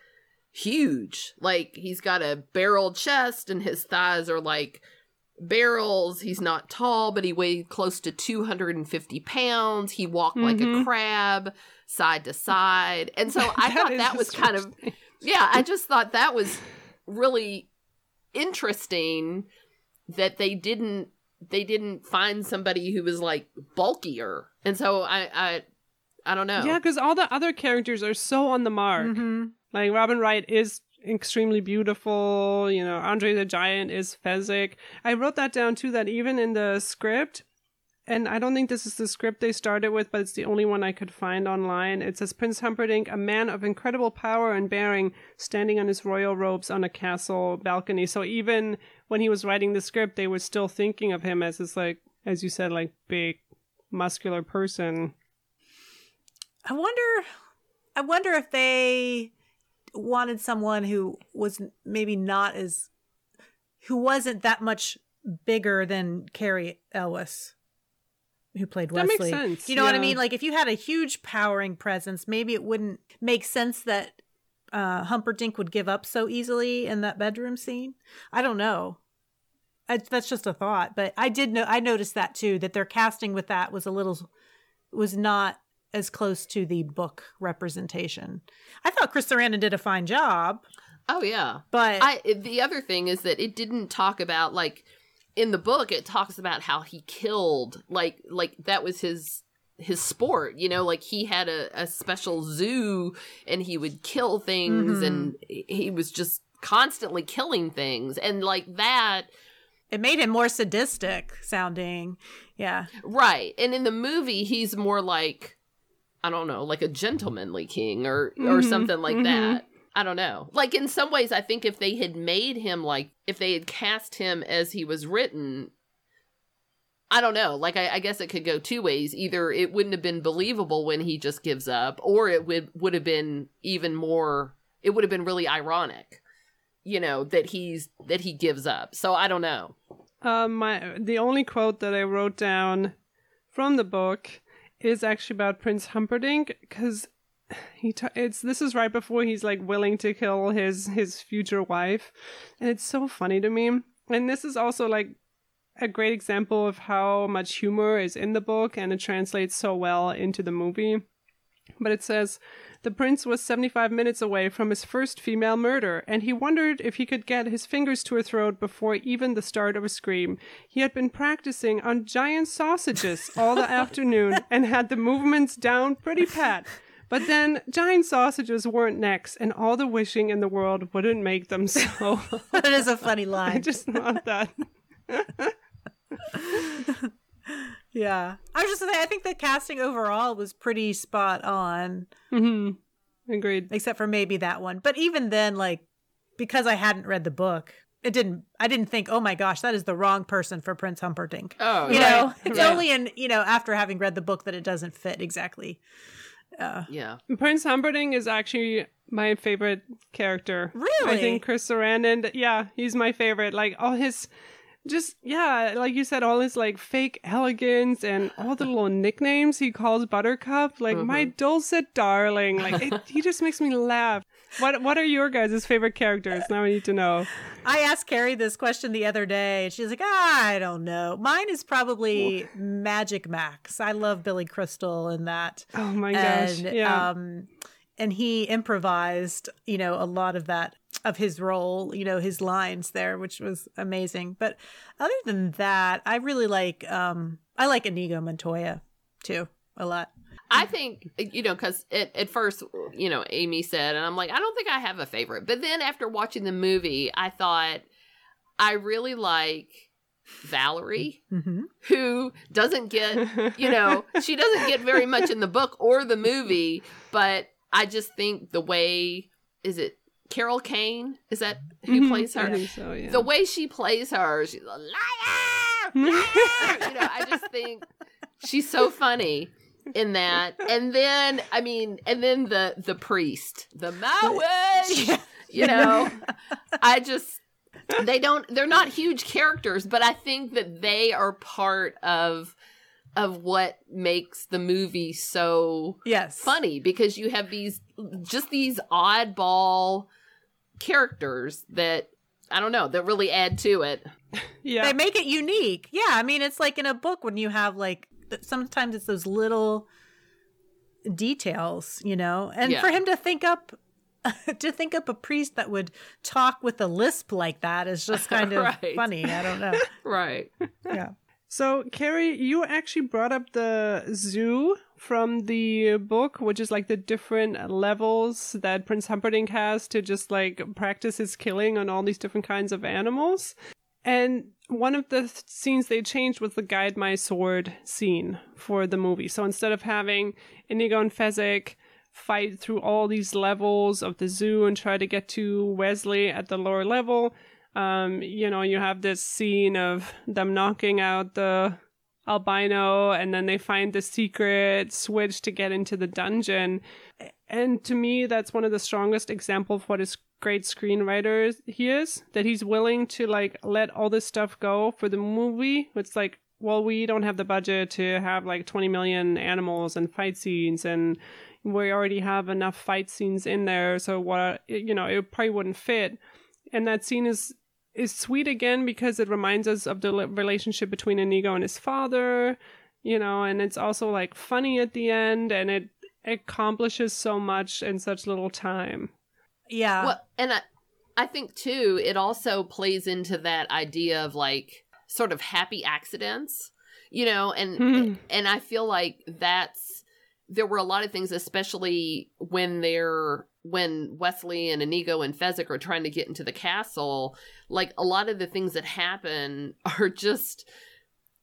huge. Like he's got a barrel chest and his thighs are like barrels. He's not tall, but he weighed close to 250 pounds. He walked like a Mhm. crab side to side. And so I thought that was kind of yeah, I just thought that was really interesting that they didn't they didn't find somebody who was like bulkier. And so I I I don't know. Yeah, because all the other characters are so on the mark. Mhm. Like Robin Wright is extremely beautiful. You know, Andre the Giant is Fezzik. I wrote that down too. That even in the script, and I don't think this is the script they started with, but it's the only one I could find online. It says Prince Humperdinck, a man of incredible power and bearing, standing on his royal robes on a castle balcony. So even when he was writing the script, they were still thinking of him as this like, as you said, like big, muscular person. I wonder I wonder if they wanted someone who was maybe not as who wasn't that much bigger than Cary Elwes, who played Westley. That makes sense, you know what I mean? Like if you had a huge powering presence, maybe it wouldn't make sense that uh, Humperdinck would give up so easily in that bedroom scene. I don't know. I, that's just a thought, but I did know I noticed that too that their casting with that was a little was not as close to the book representation. I thought Chris Sarandon did a fine job, Oh yeah. but I the other thing is that it didn't talk about like in the book it talks about how he killed like like that was his his sport you know like he had a, a special zoo and he would kill things Mhm. and he was just constantly killing things and like that it made him more sadistic sounding. Yeah. right and in the movie he's more like i don't know like a gentlemanly king or or Mhm, something like mhm. that. I don't know. Like in some ways i think if they had made him like if they had cast him as he was written i don't know. Like i, I guess it could go two ways. Either it wouldn't have been believable when he just gives up or it would would have been even more it would have been really ironic you know that he's that he gives up. So i don't know. Um, my the only quote that I wrote down from the book is actually about Prince Humperdinck because he t- it's this is right before he's like willing to kill his his future wife, and it's so funny to me. And this is also like a great example of how much humor is in the book, and it translates so well into the movie. But it says, the prince was 75 minutes away from his first female murder, and he wondered if he could get his fingers to her throat before even the start of a scream. He had been practicing on giant sausages all the afternoon and had the movements down pretty pat. But then giant sausages weren't next, and all the wishing in the world wouldn't make them so. that is a funny line. I just love that. Yeah. I was just saying, I think the casting overall was pretty spot on, hmm Agreed. except for maybe that one. But even then, like, because I hadn't read the book, it didn't, I didn't think, oh my gosh, that is the wrong person for Prince Humperdinck. oh you yeah. know, it's Right. only in, you know, after having read the book that it doesn't fit exactly. yeah Prince Humperdinck is actually my favorite character. Really? I think Chris Sarandon, yeah, he's my favorite. Like all his just yeah, like you said, all his like fake elegance and all the little nicknames he calls Buttercup, like my dulcet darling. Like it, he just makes me laugh. What what are your guys' favorite characters? Now I need to know. I asked Carrie this question the other day, and she's like, ah, I don't know. Mine is probably Magic Max. I love Billy Crystal and that. Oh my gosh. and yeah. um and he improvised you know a lot of that of his role you know his lines there which was amazing but other than that i really like um i like inigo montoya too a lot I think you know because at, at first you know Amy said, and I'm like, I don't think I have a favorite. But then after watching the movie, I thought I really like Valerie, Mm-hmm. who doesn't get you know she doesn't get very much in the book or the movie, but I just think the way is it Carol Kane is that who Mhm, plays I her? think so, yeah. The way she plays her, she's a liar, liar. you know, I just think she's so funny in that. And then, I mean, and then the the priest, the Maui, you know, I just they don't they're not huge characters, but I think that they are part of of what makes the movie so Yes. funny because you have these just these oddball characters that I don't know that really add to it. yeah. They make it unique. Yeah, I mean, it's like in a book when you have like sometimes it's those little details, you know. And Yeah. for him to think up to think up a priest that would talk with a lisp like that is just kind of Right. funny. I don't know. Right. Yeah. So, Carrie, you actually brought up the zoo from the book, which is like the different levels that Prince Humperdinck has to just like practice his killing on all these different kinds of animals. And one of the th- scenes they changed was the guide my sword scene for the movie. So instead of having Inigo and Fezzik fight through all these levels of the zoo and try to get to Westley at the lower level, um, you know, you have this scene of them knocking out the albino and then they find the secret switch to get into the dungeon. And to me, that's one of the strongest examples of what a great screenwriter he is, that he's willing to like let all this stuff go for the movie. It's like, well, we don't have the budget to have like 20 million animals and fight scenes and we already have enough fight scenes in there. So what, you know, it probably wouldn't fit. And that scene is is sweet again because it reminds us of the relationship between Inigo and his father, you know, and it's also like funny at the end and it accomplishes so much in such little time. Yeah. well, and I, I think too, it also plays into that idea of like sort of happy accidents, you know, and Hmm. and I feel like that's there were a lot of things, especially when they're when Westley and Inigo and Fezzik are trying to get into the castle. Like a lot of the things that happen are just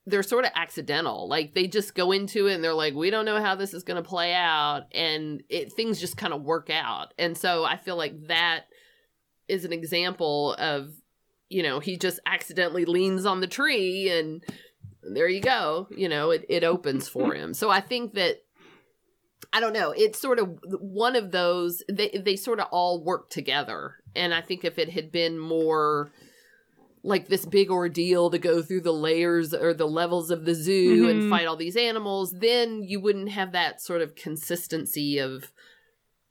they're sort of accidental. Like they just go into it and they're like, we don't know how this is going to play out, and it things just kind of work out. And so I feel like that is an example of you know he just accidentally leans on the tree and there you go you know it, it opens for him so i think that i don't know it's sort of one of those they, they sort of all work together and i think if it had been more like this big ordeal to go through the layers or the levels of the zoo Mhm. and fight all these animals then you wouldn't have that sort of consistency of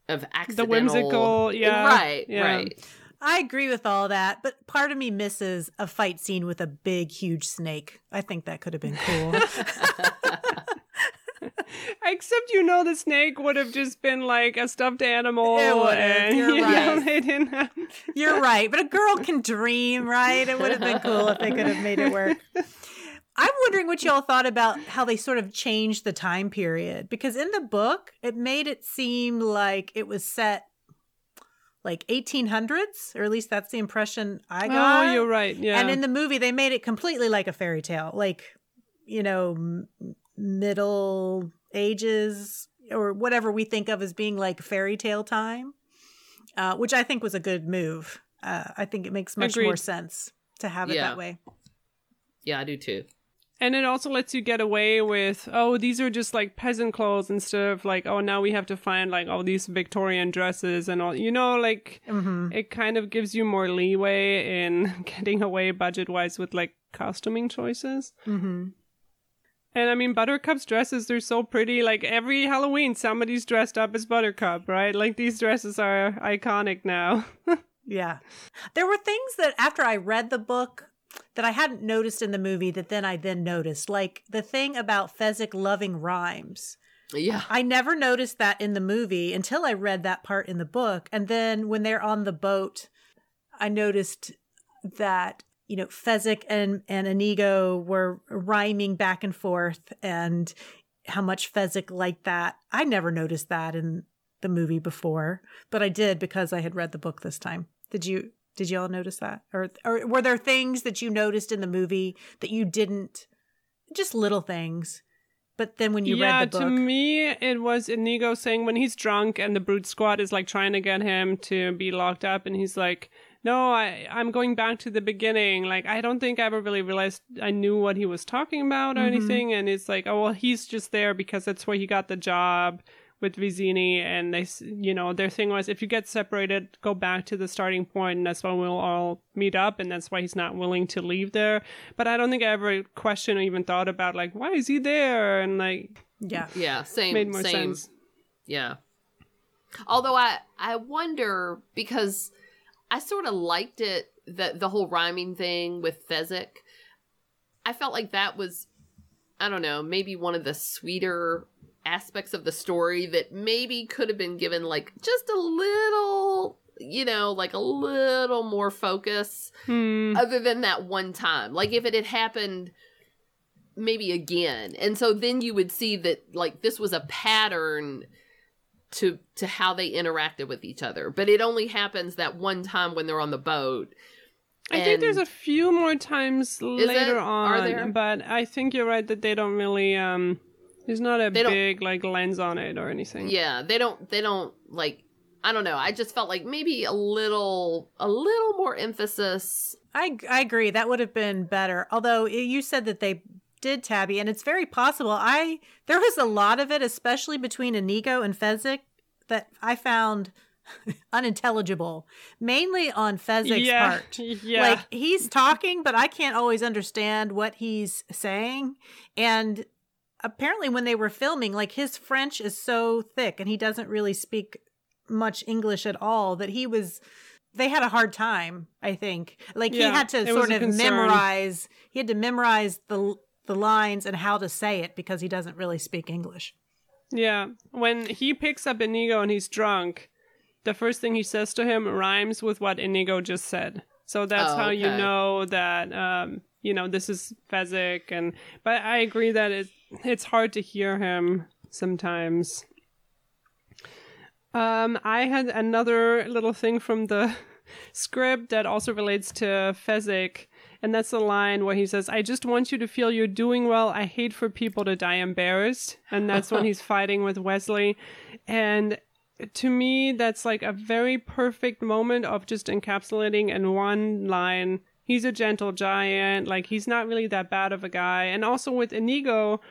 of accidental whimsical- yeah, right yeah. right I agree with all that, but part of me misses a fight scene with a big, huge snake. I think that could have been cool. Except you know the snake would have just been like a stuffed animal. And, you're you right. You're right, but a girl can dream, right? It would have been cool if they could have made it work. I'm wondering what y'all thought about how they sort of changed the time period because in the book it made it seem like it was set like 1800s, or at least that's the impression I got. Oh, you're right. Yeah. And in the movie, they made it completely like a fairy tale, like you know, middle ages or whatever we think of as being like fairy tale time, uh, which I think was a good move. Uh, I think it makes much more sense to have it Yeah. that way. yeah i do too And it also lets you get away with, oh, these are just like peasant clothes instead of like, oh, now we have to find like all these Victorian dresses and all. You know, like hmm it kind of gives you more leeway in getting away budget wise with like costuming choices. hmm And I mean, Buttercup's dresses, they're so pretty. Like every Halloween, somebody's dressed up as Buttercup, right? Like these dresses are iconic now. Yeah. There were things that after I read the book that I hadn't noticed in the movie that then I then noticed, like the thing about Fezzik loving rhymes. yeah I never noticed that in the movie until I read that part in the book. And then when they're on the boat, I noticed that, you know, Fezzik and, and Inigo were rhyming back and forth. And how much Fezzik liked that. I never noticed that in the movie before, but I did because I had read the book this time. Did you did you all notice that? Or or were there things that you noticed in the movie that you didn't just little things? But then when you yeah, read the book, to me, it was Inigo saying when he's drunk and the brute squad is like trying to get him to be locked up, and he's like, "No, I I'm going back to the beginning. Like I don't think I ever really realized I knew what he was talking about or Mhm. anything." And it's like, "Oh well, he's just there because that's where he got the job." With Vizzini, and they, you know, their thing was if you get separated, go back to the starting point, and that's when we'll all meet up, and that's why he's not willing to leave there. But I don't think I ever questioned or even thought about like why is he there, and like yeah, Yeah, same. made more same. sense. Yeah. Although I I wonder because I sort of liked it that the whole rhyming thing with Fezzik. I felt like that was I don't know, maybe one of the sweeter aspects of the story that maybe could have been given like just a little, you know, like a little more focus Hmm. other than that one time. Like if it had happened maybe again. And so then you would see that like this was a pattern to to how they interacted with each other. But it only happens that one time when they're on the boat. I think there's a few more times later it? Are on, there? but I think you're right that they don't really. um There's not a They big like lens on it or anything. Yeah, they don't they don't like I don't know. I just felt like maybe a little a little more emphasis. I I agree. That would have been better. Although you said that they did Tabby, and it's very possible. I there was a lot of it, especially between Inigo and Fezzik, that I found unintelligible. Mainly on Fezzik's yeah, part. yeah. Like he's talking, but I can't always understand what he's saying. And apparently, when they were filming, like his French is so thick and he doesn't really speak much English at all that he was. They had a hard time, I think. Like Yeah, he had to sort of concern. memorize. He had to memorize the the lines and how to say it because he doesn't really speak English. yeah. When he picks up Inigo and he's drunk, the first thing he says to him rhymes with what Inigo just said. So that's Oh, how you know that um you know this is Fezzik and but I agree that it it's hard to hear him sometimes. Um, I had another little thing from the script that also relates to Fezzik, and that's the line where he says, "I just want you to feel you're doing well. I hate for people to die embarrassed," and that's when he's fighting with Westley, and to me, that's like a very perfect moment of just encapsulating in one line. He's a gentle giant, like he's not really that bad of a guy, and also with Inigo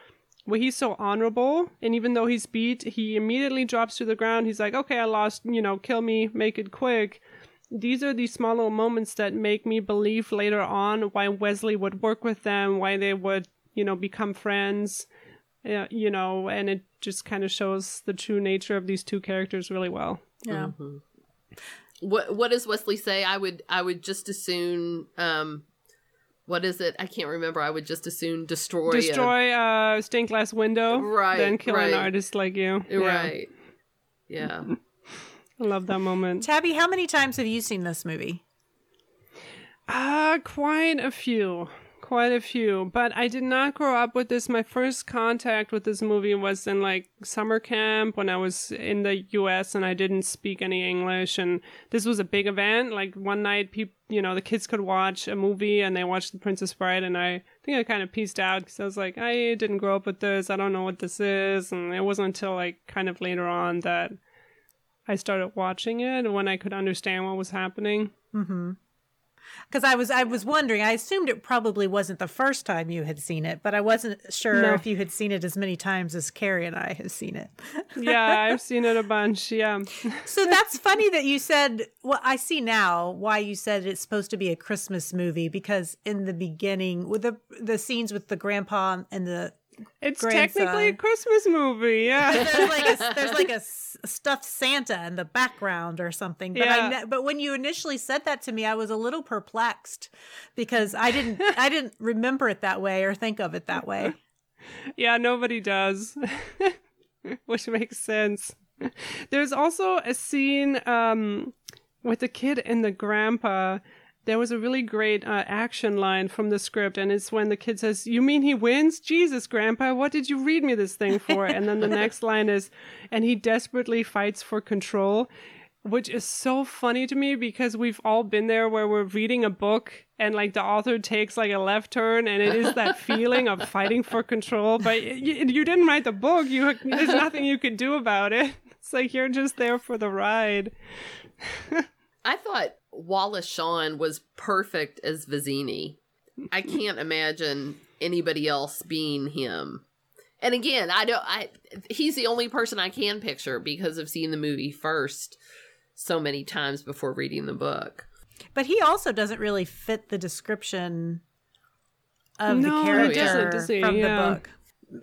where he's so honorable. And even though he's beat he immediately drops to the ground. He's like okay i lost. You know kill me. Make it quick these are these small little moments that make me believe later on why westley would work with them why they would you know become friends uh, you know and it just kind of shows the true nature of these two characters really well Yeah. Mm-hmm. What what does Westley say? I would I would just as soon um what is it? I can't remember. I would just as soon destroy destroy a stained glass window Right, than kill an artist like you Yeah. Right. Yeah. I love that moment Tabby, how many times have you seen this movie? Uh, quite a few. Quite a few. But I did not grow up with this. My first contact with this movie was in like summer camp when I was in the US and I didn't speak any English. And this was a big event. Like one night, people, you know, the kids could watch a movie and they watched The Princess Bride. And I think I kind of pieced out because I was like, I didn't grow up with this. I don't know what this is. And it wasn't until like kind of later on that I started watching it when I could understand what was happening. Mm-hmm. Because I was I was wondering. I assumed it probably wasn't the first time you had seen it, but I wasn't sure No. if you had seen it as many times as Carrie and I have seen it. yeah, I've seen it a bunch. Yeah. So that's funny that you said. Well, I see now why you said it's supposed to be a Christmas movie because in the beginning, with the the scenes with the grandpa and the It's Grandson. technically a Christmas movie. Yeah. there's like a, there's like a s- stuffed Santa in the background or something. But I Yeah. ne- but when you initially said that to me, I was a little perplexed because I didn't I didn't remember it that way or think of it that way. yeah, nobody does. Which makes sense. There's also a scene um with the kid and the grandpa there was a really great uh, action line from the script, and it's when the kid says, "You mean he wins? Jesus, Grandpa, what did you read me this thing for?" and then the next line is, "And he desperately fights for control." Which is so funny to me because we've all been there where we're reading a book and like the author takes like a left turn and it is that feeling of fighting for control. But you, you didn't write the book. You there's nothing you could do about it. It's like you're just there for the ride. I thought Wallace Shawn was perfect as Vizzini. I can't imagine anybody else being him. And again, I don't I he's the only person I can picture because of seeing the movie first so many times before reading the book. But he also doesn't really fit the description of No, the he character doesn't, does he? from Yeah. the book.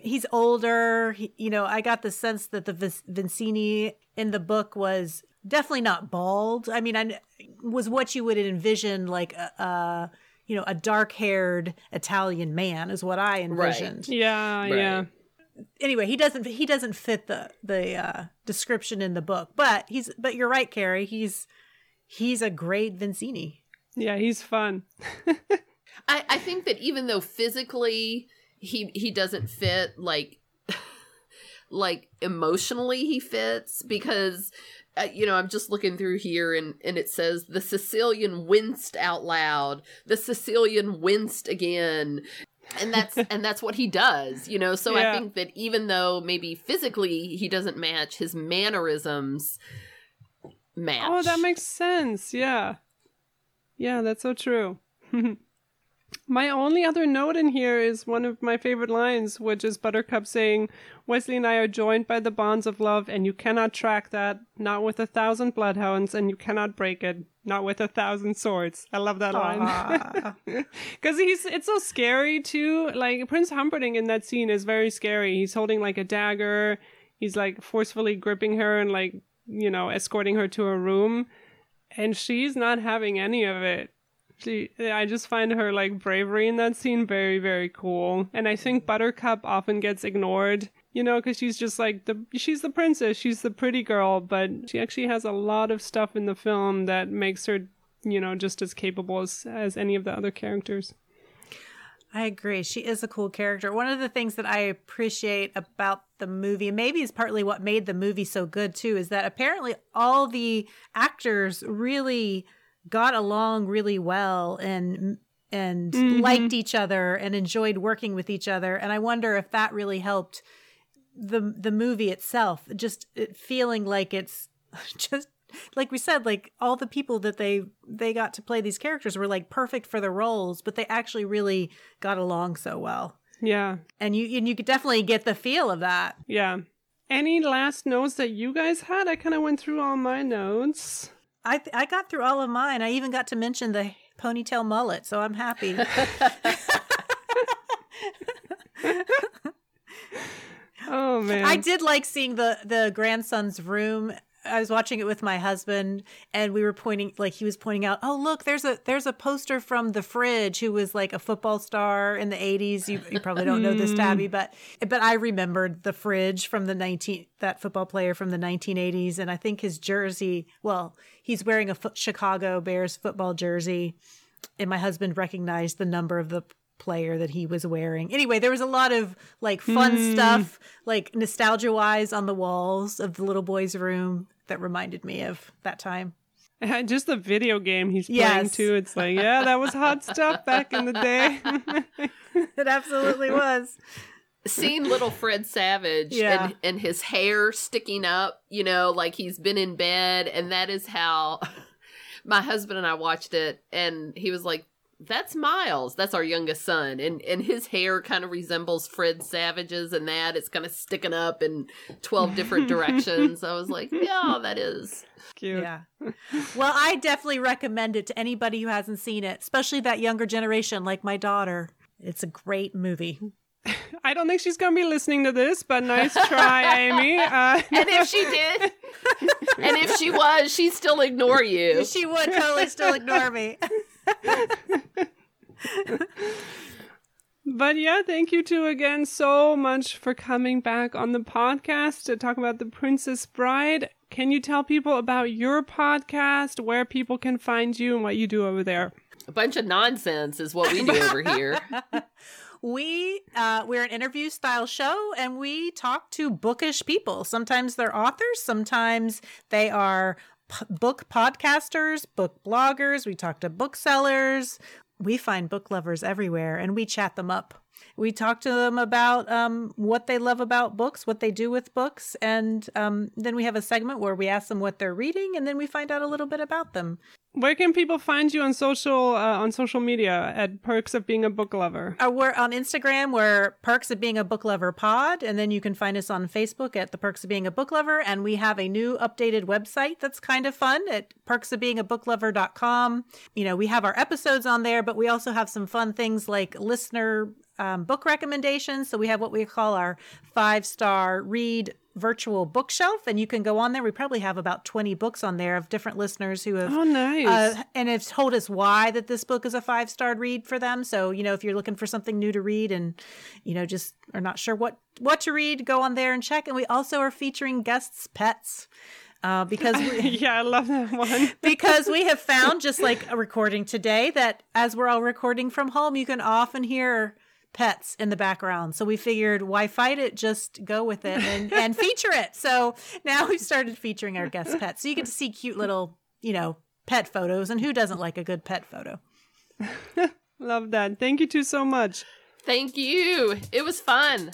He's older. He, you know, I got the sense that the Vis- Vincini in the book was definitely not bald. I mean, I was what you would envision like a, a you know a dark-haired Italian man is what I envisioned. Yeah, Right. yeah. Anyway, he doesn't he doesn't fit the the uh, description in the book. But he's but you're right, Carrie. He's he's a great Vincini. Yeah, he's fun. I, I think that even though physically he he doesn't fit like like emotionally he fits because uh, you know I'm just looking through here and and it says the Sicilian winced out loud the Sicilian winced again and that's and that's what he does you know so Yeah. I think that even though maybe physically he doesn't match his mannerisms match Oh, that makes sense. Yeah. Yeah, that's so true. my only other note in here is one of my favorite lines, which is Buttercup saying, Westley and I are joined by the bonds of love, and you cannot track that, not with a thousand bloodhounds, and you cannot break it, not with a thousand swords. I love that line. Because he's it's so scary too. Like Prince Humperdinck in that scene is very scary. He's holding like a dagger. He's like forcefully gripping her and like you know escorting her to her room, and she's not having any of it. She, I just find her like bravery in that scene very very cool. And I think Buttercup often gets ignored. You know, because she's just like the she's the princess, she's the pretty girl, but she actually has a lot of stuff in the film that makes her you know, just as capable as, as any of the other characters. I agree. She is a cool character. One of the things that I appreciate about the movie, maybe is partly what made the movie so good too, is that apparently all the actors really got along really well and and Mhm. liked each other and enjoyed working with each other. And I wonder if that really helped the the movie itself, just it feeling like it's just like we said, like all the people that they they got to play these characters were like perfect for the roles, but they actually really got along so well. Yeah, And you and you could definitely get the feel of that. yeah. Any last notes that you guys had? I kind of went through all my notes. I th- I got through all of mine. I even got to mention the ponytail mullet, so I'm happy. Oh man, I did like seeing the the grandson's room. I was watching it with my husband, and we were pointing, like he was pointing out, "Oh, look, there's a there's a poster from the fridge who was like a football star in the '80s." You, you probably don't know this, Tabby, mm. but but I remembered the fridge from the 19 that football player from the 1980s, and I think his jersey. Well, he's wearing a Chicago Bears football jersey, and my husband recognized the number of the player that he was wearing. Anyway, there was a lot of like fun hmm. stuff, like nostalgia wise on the walls of the little boy's room that reminded me of that time. And just the video game he's playing too. It's like, yeah, that was hot stuff back in the day. It absolutely was. seeing little Fred Savage Yeah. and, and his hair sticking up, you know, like he's been in bed. And that is how my husband and I watched it. And he was like, that's Miles. That's our youngest son. And and his hair kind of resembles Fred Savage's and that. It's kind of sticking up in 12 different directions. I was like, yeah, that is. Cute. Yeah. Well, I definitely recommend it to anybody who hasn't seen it, especially that younger generation like my daughter. It's a great movie. I don't think she's gonna be listening to this, but nice try, Amy. Uh, And if she did, and if she was, she'd still ignore you. She would totally still ignore me. But yeah, thank you two again so much for coming back on the podcast to talk about The Princess Bride. Can you tell people about your podcast, where people can find you, and what you do over there? A bunch of nonsense is what we do over here. we uh, we're an interview style show and we talk to bookish people sometimes they're authors sometimes they are p- book podcasters book bloggers we talk to booksellers. We find book lovers everywhere and we chat them up we talk to them about um, what they love about books, what they do with books, and um, then we have a segment where we ask them what they're reading, and then we find out a little bit about them. Where can people find you on social uh, on social media at Perks of Being a Book Lover? Uh, we're on Instagram. We're Perks of Being a Book Lover Pod, and then you can find us on Facebook at the Perks of Being a Book Lover. And we have a new updated website that's kind of fun at Perks of Being a perksofbeingabooklover.com. You know, we have our episodes on there, but we also have some fun things like listener um, book recommendations. So we have what we call our five star read virtual bookshelf, and you can go on there. We probably have about 20 books on there of different listeners who have, oh, nice. Uh, and have told us why that this book is a five star read for them. So, you know, if you're looking for something new to read and, you know, just are not sure what, what to read, go on there and check. And we also are featuring guests' pets. Uh, because we, yeah, I love that one. because we have found, just like a recording today, that as we're all recording from home, you can often hear pets in the background. So we figured, why fight it? Just go with it and, and feature it. So now we've started featuring our guest pets. So you get to see cute little, you know, pet photos. And who doesn't like a good pet photo? Love that. Thank you two so much. Thank you. It was fun.